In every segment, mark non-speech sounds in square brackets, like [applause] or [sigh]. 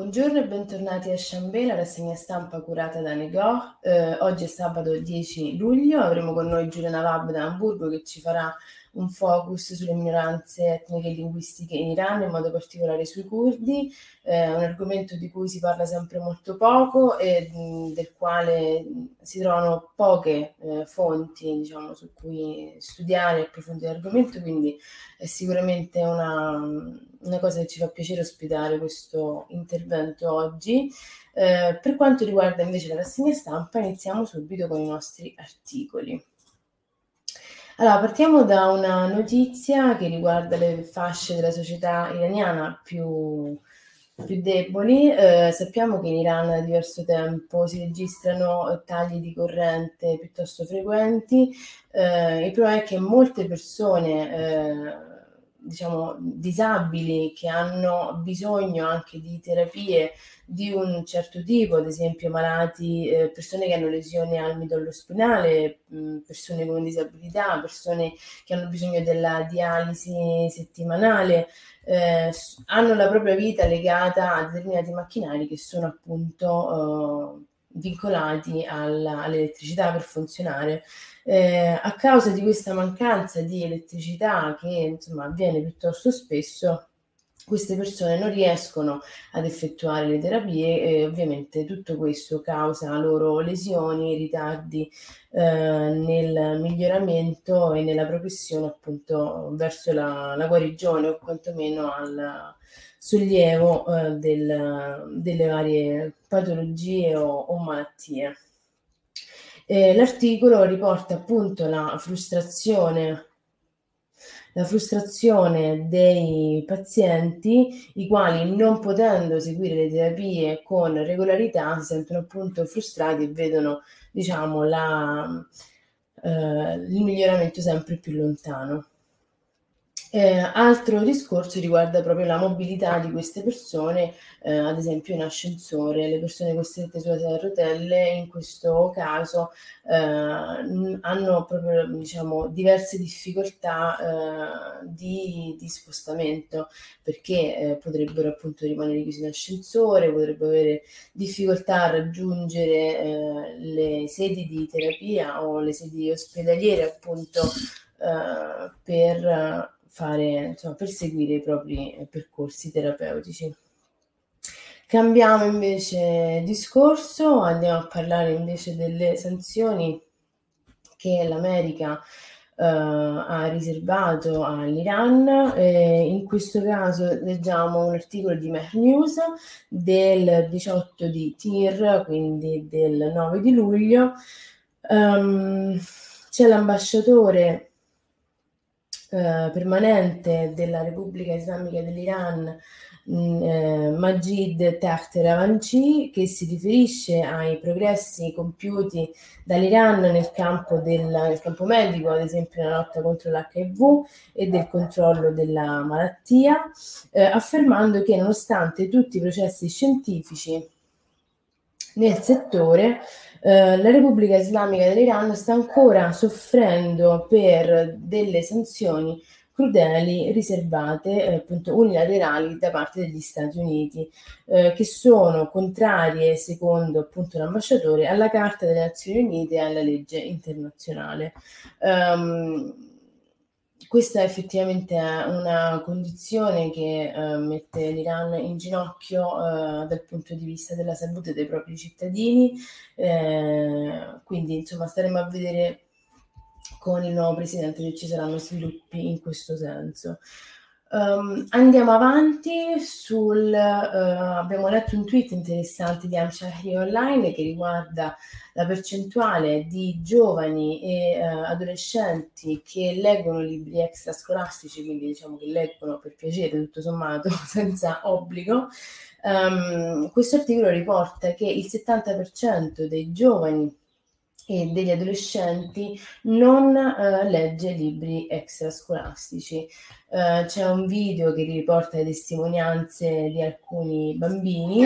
Buongiorno e bentornati a Chambé, la rassegna stampa curata da Nego. Eh, oggi è sabato 10 luglio, avremo con noi Giulia Navab da Hamburgo che ci farà un focus sulle minoranze etniche e linguistiche in Iran, in modo particolare sui curdi, eh, un argomento di cui si parla sempre molto poco e mh, del quale si trovano poche eh, fonti diciamo, su cui studiare e approfondire l'argomento, quindi è sicuramente una, una cosa che ci fa piacere ospitare questo intervento oggi. Eh, per quanto riguarda invece la rassegna stampa, iniziamo subito con i nostri articoli. Allora, partiamo da una notizia che riguarda le fasce della società iraniana più, più deboli. Eh, sappiamo che in Iran da diverso tempo si registrano tagli di corrente piuttosto frequenti. Eh, il problema è che molte persone eh, diciamo, disabili che hanno bisogno anche di terapie di un certo tipo, ad esempio malati, eh, persone che hanno lesioni al midollo spinale, mh, persone con disabilità, persone che hanno bisogno della dialisi settimanale, eh, hanno la propria vita legata a determinati macchinari che sono appunto eh, vincolati alla, all'elettricità per funzionare. Eh, a causa di questa mancanza di elettricità che insomma avviene piuttosto spesso, queste persone non riescono ad effettuare le terapie e ovviamente tutto questo causa loro lesioni, ritardi eh, nel miglioramento e nella progressione appunto verso la, la guarigione o quantomeno al sollievo eh, del, delle varie patologie o, o malattie. Eh, l'articolo riporta appunto la frustrazione la frustrazione dei pazienti i quali non potendo seguire le terapie con regolarità si sentono appunto frustrati e vedono diciamo la, eh, il miglioramento sempre più lontano. Eh, altro discorso riguarda proprio la mobilità di queste persone, eh, ad esempio in ascensore, le persone costrette sulle rotelle in questo caso eh, hanno proprio diciamo, diverse difficoltà eh, di, di, spostamento perché eh, potrebbero appunto rimanere chiusi in ascensore, potrebbero avere difficoltà a raggiungere eh, le sedi di terapia o le sedi ospedaliere appunto per fare, insomma, perseguire i propri percorsi terapeutici. Cambiamo invece discorso, andiamo a parlare invece delle sanzioni che l'America uh, ha riservato all'Iran. Eh, in questo caso leggiamo un articolo di Mer News del 18 di Tir, quindi del 9 di luglio. Um, c'è l'ambasciatore eh, permanente della Repubblica Islamica dell'Iran, mm, eh, Majid Takht Ravanci, che si riferisce ai progressi compiuti dall'Iran nel campo, del, nel campo medico, ad esempio nella lotta contro l'HIV e del controllo della malattia, eh, affermando che nonostante tutti i processi scientifici nel settore, eh, la Repubblica Islamica dell'Iran sta ancora soffrendo per delle sanzioni crudeli riservate, eh, appunto unilaterali da parte degli Stati Uniti, eh, che sono contrarie, secondo appunto l'ambasciatore, alla Carta delle Nazioni Unite e alla legge internazionale. Um, questa è effettivamente una condizione che eh, mette l'Iran in ginocchio eh, dal punto di vista della salute dei propri cittadini, eh, quindi insomma staremo a vedere con il nuovo presidente se ci saranno sviluppi in questo senso. Um, andiamo avanti sul, uh, abbiamo letto un tweet interessante di Amshahri Online che riguarda la percentuale di giovani e uh, adolescenti che leggono libri extrascolastici, quindi diciamo che leggono per piacere tutto sommato [laughs] senza obbligo. Um, questo articolo riporta che il 70% dei giovani e degli adolescenti non uh, legge libri extrascolastici. Uh, c'è un video che riporta le testimonianze di alcuni bambini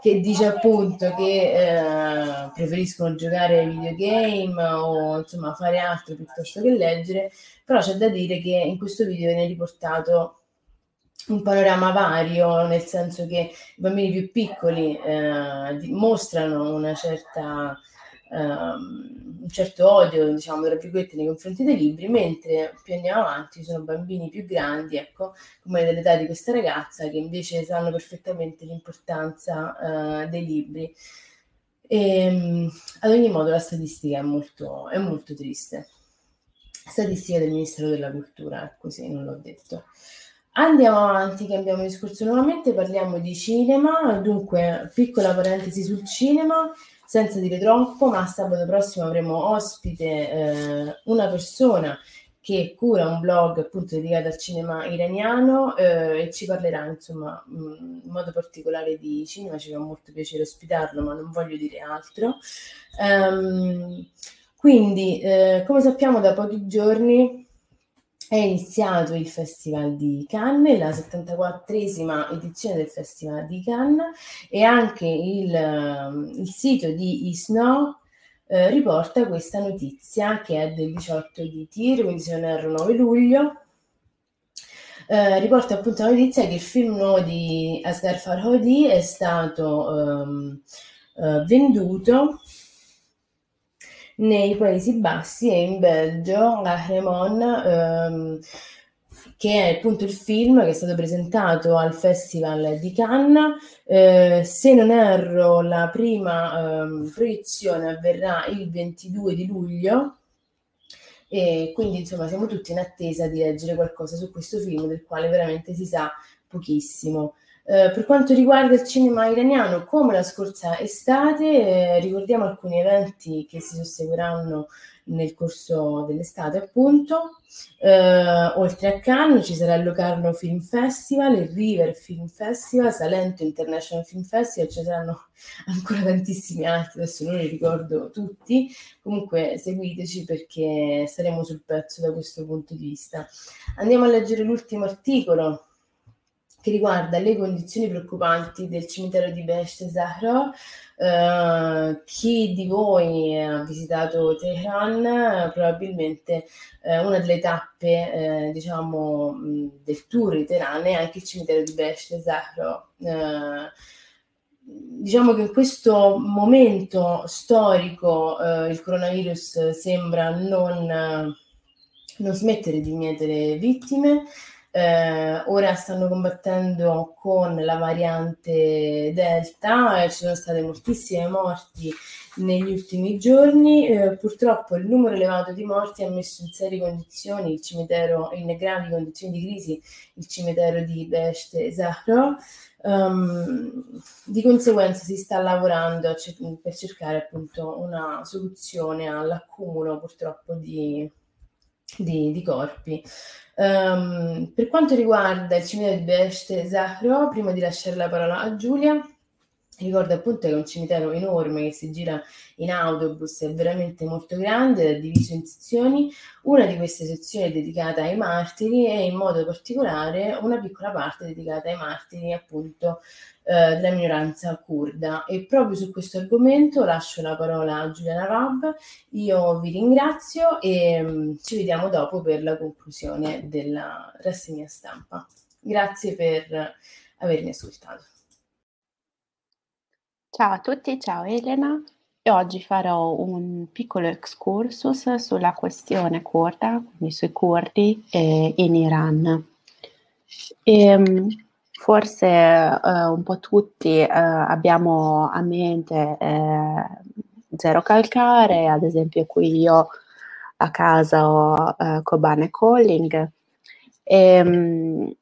che dice appunto che uh, preferiscono giocare ai videogame o insomma fare altro piuttosto che leggere, però c'è da dire che in questo video viene riportato un panorama vario, nel senso che i bambini più piccoli eh, mostrano una certa, um, un certo odio, diciamo, tra virgolette, nei confronti dei libri, mentre più andiamo avanti sono bambini più grandi, ecco, come dell'età di questa ragazza, che invece sanno perfettamente l'importanza uh, dei libri. E, ehm, ad ogni modo la statistica è molto, è molto triste. Statistica del Ministero della Cultura, così non l'ho detto. Andiamo avanti, cambiamo discorso nuovamente, parliamo di cinema, dunque piccola parentesi sul cinema, senza dire troppo, ma sabato prossimo avremo ospite eh, una persona che cura un blog appunto dedicato al cinema iraniano eh, e ci parlerà insomma in modo particolare di cinema, ci fa molto piacere ospitarlo, ma non voglio dire altro. Um, quindi, eh, come sappiamo da pochi giorni è iniziato il Festival di Cannes, la 74esima edizione del Festival di Cannes e anche il, ehm, il sito di ISNO eh, riporta questa notizia che è del 18 di Tir, quindi se non erro 9 luglio. Eh, riporta appunto la notizia che il film di Asghar Farhadi è stato ehm, eh, venduto nei Paesi Bassi e in Belgio, la Remon, ehm, che è appunto il film che è stato presentato al Festival di Cannes. Eh, se non erro, la prima ehm, proiezione avverrà il 22 di luglio. E quindi insomma siamo tutti in attesa di leggere qualcosa su questo film del quale veramente si sa pochissimo. Eh, per quanto riguarda il cinema iraniano, come la scorsa estate, eh, ricordiamo alcuni eventi che si susseguiranno nel corso dell'estate, appunto. Eh, oltre a Cannes ci sarà il Locarno Film Festival, il River Film Festival, Salento International Film Festival, ci saranno [laughs] ancora tantissimi altri, adesso non li ricordo tutti. Comunque seguiteci perché saremo sul pezzo da questo punto di vista. Andiamo a leggere l'ultimo articolo che riguarda le condizioni preoccupanti del cimitero di Besht Zahra. Uh, chi di voi ha visitato Teheran probabilmente uh, una delle tappe uh, diciamo del tour di Teheran è anche il cimitero di Besht Zahra diciamo che in questo momento storico il coronavirus sembra non, non smettere di mietere vittime eh, ora stanno combattendo con la variante Delta, eh, ci sono state moltissime morti negli ultimi giorni. Eh, purtroppo il numero elevato di morti ha messo in serie condizioni il cimitero, in gravi condizioni di crisi, il cimitero di Best e Zahra. Um, di conseguenza si sta lavorando per cercare appunto una soluzione all'accumulo purtroppo di, di, di corpi. Um, per quanto riguarda il cimitero di Best Zahro, prima di lasciare la parola a Giulia, ricordo appunto che è un cimitero enorme che si gira in autobus, è veramente molto grande, è diviso in sezioni. Una di queste sezioni è dedicata ai martiri e in modo particolare una piccola parte dedicata ai martiri appunto eh, della minoranza kurda. E proprio su questo argomento lascio la parola a Giulia Navab. Io vi ringrazio e mh, mm, ci vediamo dopo per la conclusione della rassegna stampa. Grazie per avermi ascoltato. Ciao a tutti, ciao Elena. E oggi farò un piccolo excursus sulla questione kurda, quindi sui kurdi eh, in Iran. E, ehm, forse eh, un po' tutti eh, abbiamo a mente eh, Zero Calcare, ad esempio qui io a casa ho eh, Kobane Calling. E, ehm,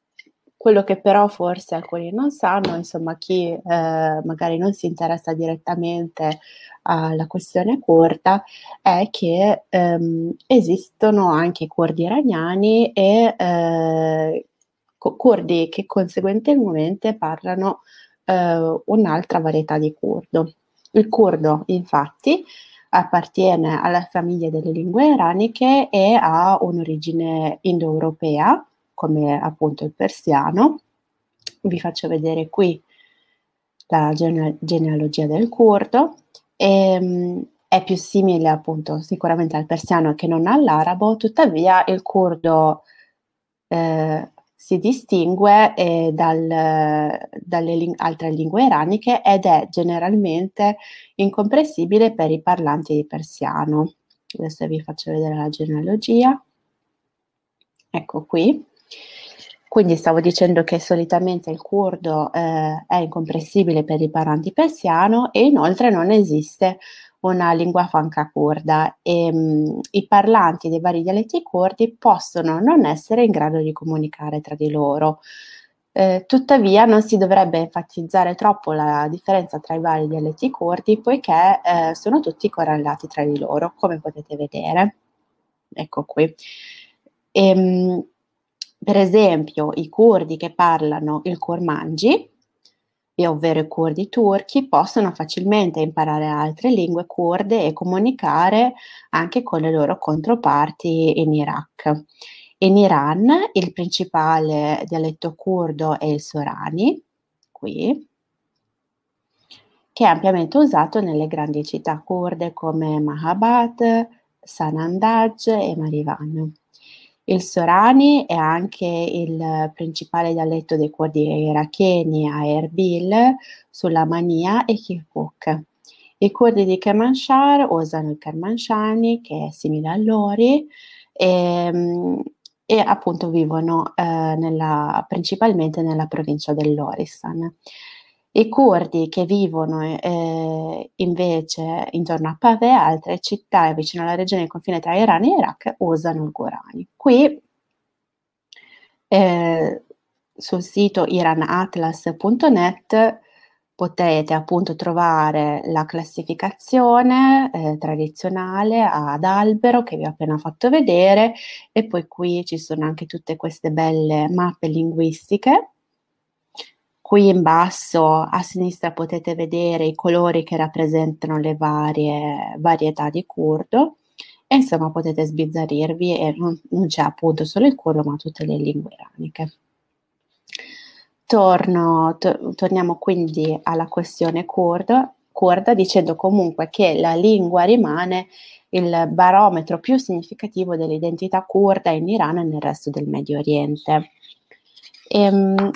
quello che però forse alcuni non sanno, insomma, chi eh, magari non si interessa direttamente alla questione kurda, è che ehm, esistono anche kurdi iraniani e eh, curdi che conseguentemente parlano eh, un'altra varietà di curdo. Il curdo, infatti, appartiene alla famiglia delle lingue iraniche e ha un'origine indoeuropea, come appunto il persiano. Vi faccio vedere qui la gene- genealogia del curdo. Ehm, è più simile appunto sicuramente al persiano che non all'arabo, tuttavia il curdo eh, si distingue eh, dal, dalle ling- altre lingue iraniche ed è generalmente incomprensibile per i parlanti di persiano. Adesso vi faccio vedere la genealogia. Ecco qui. Quindi stavo dicendo che solitamente il curdo eh, è incomprensibile per i parlanti persiano e inoltre non esiste una lingua franca kurda e mh, mm, i parlanti dei vari dialetti kurdi possono non essere in grado di comunicare tra di loro. Eh, tuttavia non si dovrebbe enfatizzare troppo la differenza tra i vari dialetti kurdi poiché eh, sono tutti correlati tra di loro, come potete vedere. Ecco qui. E, ehm, per esempio, i curdi che parlano il kurmanji, ovvero i curdi turchi, possono facilmente imparare altre lingue kurde e comunicare anche con le loro controparti in Iraq. In Iran il principale dialetto curdo è il Sorani, qui, che è ampiamente usato nelle grandi città kurde come Mahabad, Sanandaj e Marivan. Il Sorani è anche il principale dialetto dei curdi iracheni a Erbil, sulla Mania e Kirkuk. I curdi di Kermanshah usano il Kermanshani, che è simile all'Ori, e, ehm, e appunto vivono eh, nella, principalmente nella provincia dell'Oristan. I curdi che vivono eh, invece intorno a Pave e altre città vicino alla regione di confine tra Iran e Iraq usano il Gorani. Qui eh, sul sito iranatlas.net potete appunto trovare la classificazione eh, tradizionale ad albero che vi ho appena fatto vedere e poi qui ci sono anche tutte queste belle mappe linguistiche Qui in basso a sinistra potete vedere i colori che rappresentano le varie varietà di curdo e insomma potete sbizzarrirvi e non, non c'è appunto solo il curdo ma tutte le lingue iraniche. Torno, to- torniamo quindi alla questione curda, curda dicendo comunque che la lingua rimane il barometro più significativo dell'identità curda in Iran e nel resto del Medio Oriente. Ehm,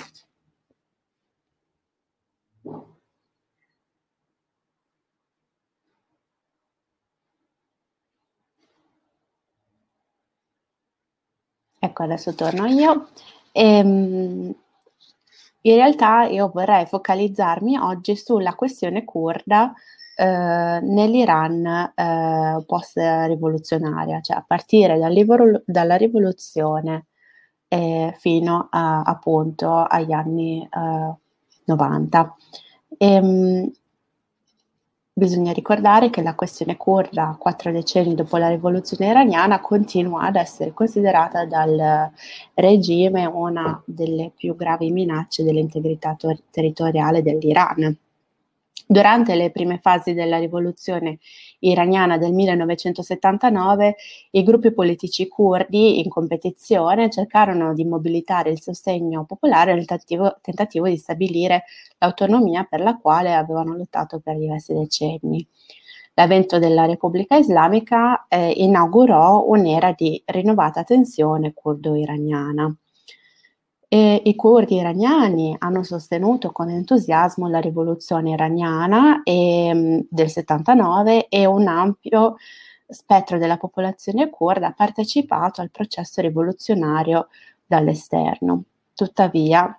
Ecco, adesso torno io. Ehm, in realtà io vorrei focalizzarmi oggi sulla questione kurda eh, nell'Iran eh, post-rivoluzionaria, cioè a partire dal dalla rivoluzione eh, fino a, appunto agli anni 90. Eh, ehm, Bisogna ricordare che la questione kurda, quattro decenni dopo la rivoluzione iraniana, continua ad essere considerata dal regime una delle più gravi minacce dell'integrità territoriale dell'Iran. Durante le prime fasi della rivoluzione iraniana del 1979, i gruppi politici curdi in competizione cercarono di mobilitare il sostegno popolare nel tentativo, tentativo di stabilire l'autonomia per la quale avevano lottato per diversi decenni. L'avvento della Repubblica Islamica eh, inaugurò un'era di rinnovata tensione curdo-iraniana. E I curdi iraniani hanno sostenuto con entusiasmo la rivoluzione iraniana e, ehm, del 79 e un ampio spettro della popolazione kurda ha partecipato al processo rivoluzionario dall'esterno. Tuttavia,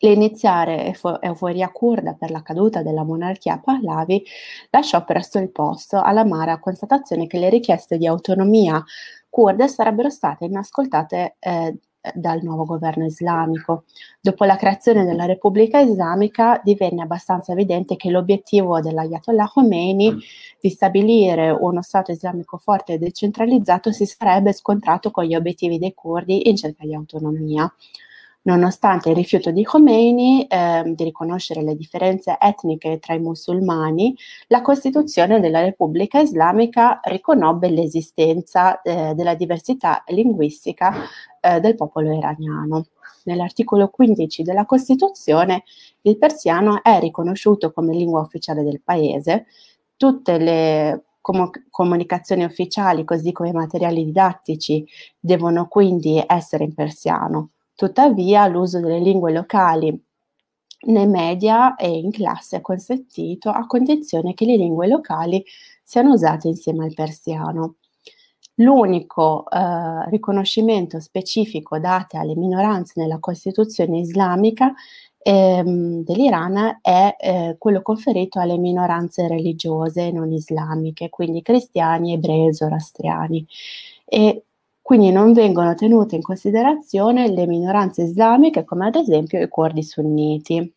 l'iniziare euforia kurda per la caduta della monarchia Pahlavi lasciò presto il posto all'amara constatazione che le richieste di autonomia kurde sarebbero state inascoltate eh, dal nuovo governo islamico. Dopo la creazione della Repubblica Islamica divenne abbastanza evidente che l'obiettivo dell'Ayatollah Khomeini di stabilire uno Stato islamico forte e decentralizzato si sarebbe scontrato con gli obiettivi dei curdi in cerca di autonomia. Nonostante il rifiuto di Khomeini eh, di riconoscere le differenze etniche tra i musulmani, la Costituzione della Repubblica Islamica riconobbe l'esistenza eh, della diversità linguistica eh, del popolo iraniano. Nell'articolo 15 della Costituzione il persiano è riconosciuuto come lingua ufficiale del paese, tutte le com- comunicazioni ufficiali, così come i materiali didattici, devono quindi essere in persiano Tuttavia l'uso delle lingue locali nei media e in classe è consentito a condizione che le lingue locali siano usate insieme al persiano. L'unico eh, riconoscimento specifico dato alle minoranze nella Costituzione islamica ehm, dell'Iran è eh, quello conferito alle minoranze religiose non islamiche, quindi cristiani, ebrei e zoroastriani. E quindi non vengono tenute in considerazione le minoranze islamiche come ad esempio i curdi sunniti.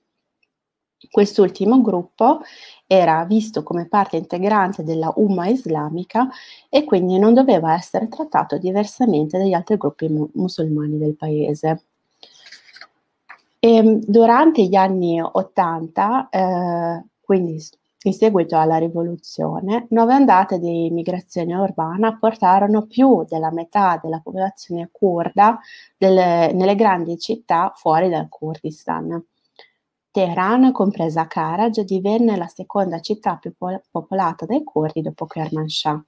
Quest'ultimo gruppo era visto come parte integrante della Umma islamica e quindi non doveva essere trattato diversamente dagli altri gruppi mu- musulmani del paese. E, ehm, durante gli anni 80, eh, quindi in seguito alla rivoluzione, nuove ondate di migrazione urbana portarono più della metà della popolazione kurda delle, nelle grandi città fuori dal Kurdistan. Teheran, compresa Karaj, divenne la seconda città più po- popolata dai curdi dopo Kermanshah.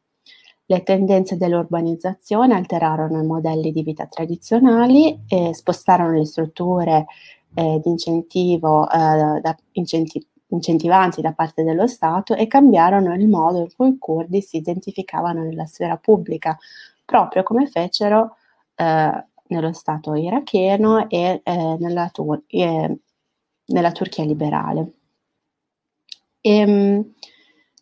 Le tendenze dell'urbanizzazione alterarono i modelli di vita tradizionali e spostarono le strutture eh, di incentivo, eh, da, incenti- incentivanti da parte dello Stato e cambiarono il modo in cui i curdi si identificavano nella sfera pubblica, proprio come fecero eh, nello Stato iracheno e eh, nella, Tur- nella, Turchia liberale. E, ehm,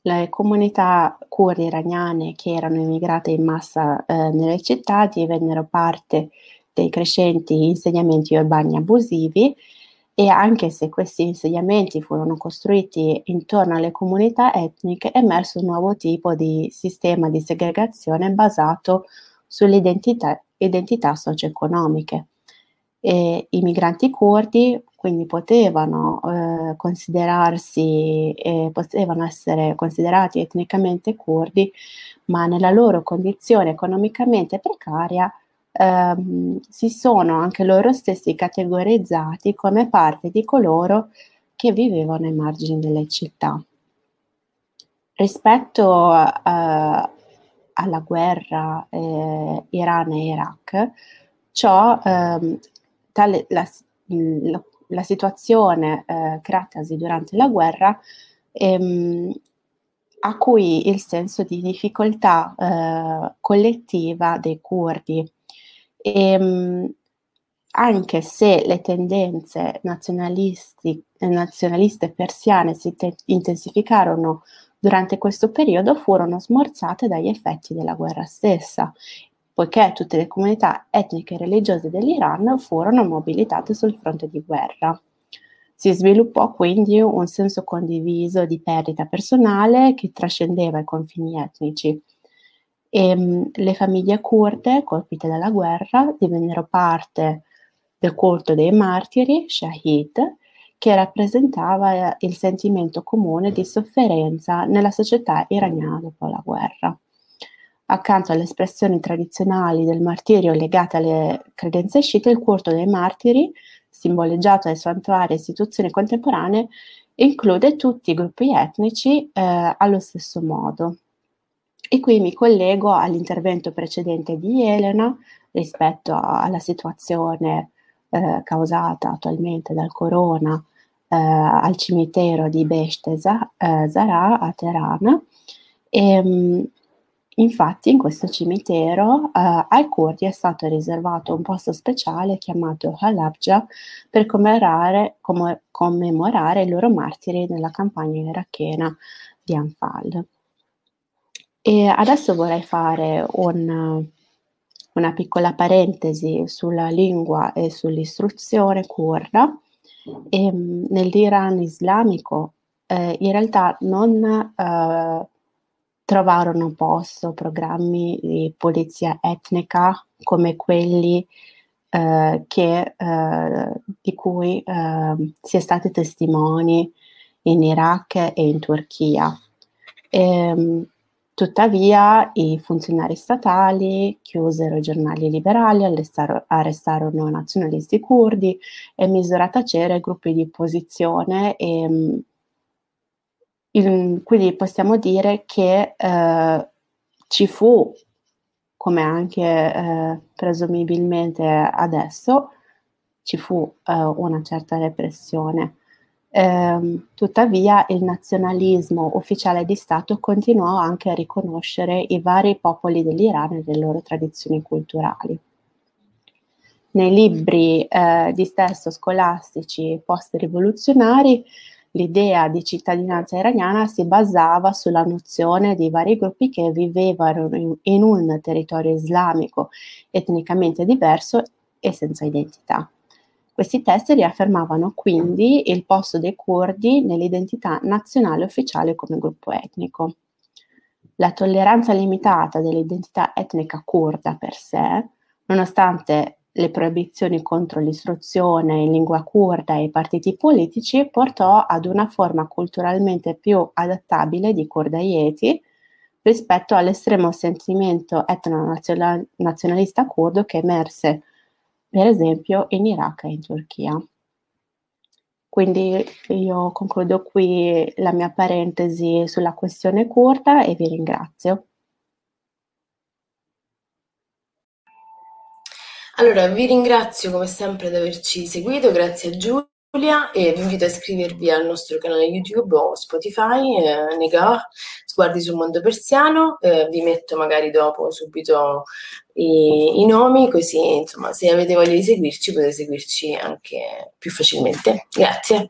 le comunità curdi iraniane che erano immigrate in massa eh, nelle città divennero parte dei crescenti insegnamenti urbani abusivi e anche se questi insediamenti furono costruiti intorno alle comunità etniche, è emerso un nuovo tipo di sistema di segregazione basato sulle identità socio-economiche. E I migranti curdi quindi potevano eh, considerarsi, eh, potevano essere considerati etnicamente curdi, ma nella loro condizione economicamente precaria ehm, si sono anche loro stessi categorizzati come parte di coloro che vivevano ai margini delle città. Rispetto eh, alla guerra eh, Iran e Iraq, ciò, ehm, tale, la, la, situazione eh, creatasi durante la guerra ehm, a cui il senso di difficoltà eh, collettiva dei curdi. E, ehm, anche se le tendenze nazionaliste persiane si te- intensificarono durante questo periodo, furono smorzate dagli effetti della guerra stessa, poiché tutte le comunità etniche e religiose dell'Iran furono mobilitate sul fronte di guerra. Si sviluppò quindi un senso condiviso di perdita personale che trascendeva i confini etnici e ehm, le famiglie kurde colpite dalla guerra divennero parte del culto dei martiri, Shahid, che rappresentava il sentimento comune di sofferenza nella società iraniana dopo la guerra. Accanto alle espressioni tradizionali del martirio legate alle credenze sciite, il culto dei martiri, simboleggiato dai santuari e istituzioni contemporanee, include tutti i gruppi etnici eh, allo stesso modo. E qui mi collego all'intervento precedente di Elena rispetto alla situazione eh, causata attualmente dal corona eh, al cimitero di Beshte eh, Zara a Teheran. E, mm, infatti in questo cimitero eh, ai curdi è stato riservato un posto speciale chiamato Halabja per commemorare, com- commemorare i loro martiri nella campagna irachena di Anfal. E adesso vorrei fare un, una piccola parentesi sulla lingua e sull'istruzione kurda. Ehm, nell'Iran islamico eh, in realtà non eh, trovarono posto programmi di polizia etnica come quelli eh, che, eh, di cui eh, si è stati testimoni in Iraq e in Turchia. E, ehm, Tuttavia i funzionari statali chiusero i giornali liberali, arrestarono nazionalisti curdi e misero a tacere gruppi di opposizione e mm, il, quindi possiamo dire che eh, ci fu, come anche eh, presumibilmente adesso, ci fu eh, una certa repressione. Eh, tuttavia il nazionalismo ufficiale di Stato continuò anche a riconoscere i vari popoli dell'Iran e le loro tradizioni culturali. Nei libri eh, di testo scolastici post-rivoluzionari l'idea di cittadinanza iraniana si basava sulla nozione di vari gruppi che vivevano in, in un territorio islamico etnicamente diverso e senza identità. Questi testi riaffermavano quindi il posto dei curdi nell'identità nazionale ufficiale come gruppo etnico. La tolleranza limitata dell'identità etnica kurda per sé, nonostante le proibizioni contro l'istruzione in lingua kurda e i partiti politici, portò ad una forma culturalmente più adattabile di kurdaieti rispetto all'estremo sentimento etno-nazionalista kurdo che emerse per esempio in Iraq e in Turchia. Quindi io concludo qui la mia parentesi sulla questione curda e vi ringrazio. Allora, vi ringrazio come sempre di averci seguito, grazie a Giulia. E vi invito a iscrivervi al nostro canale YouTube o Spotify, eh, Negah, Sguardi sul mondo persiano, eh, vi metto magari dopo subito i, i, nomi, così insomma se avete voglia di seguirci potete seguirci anche più facilmente. Grazie.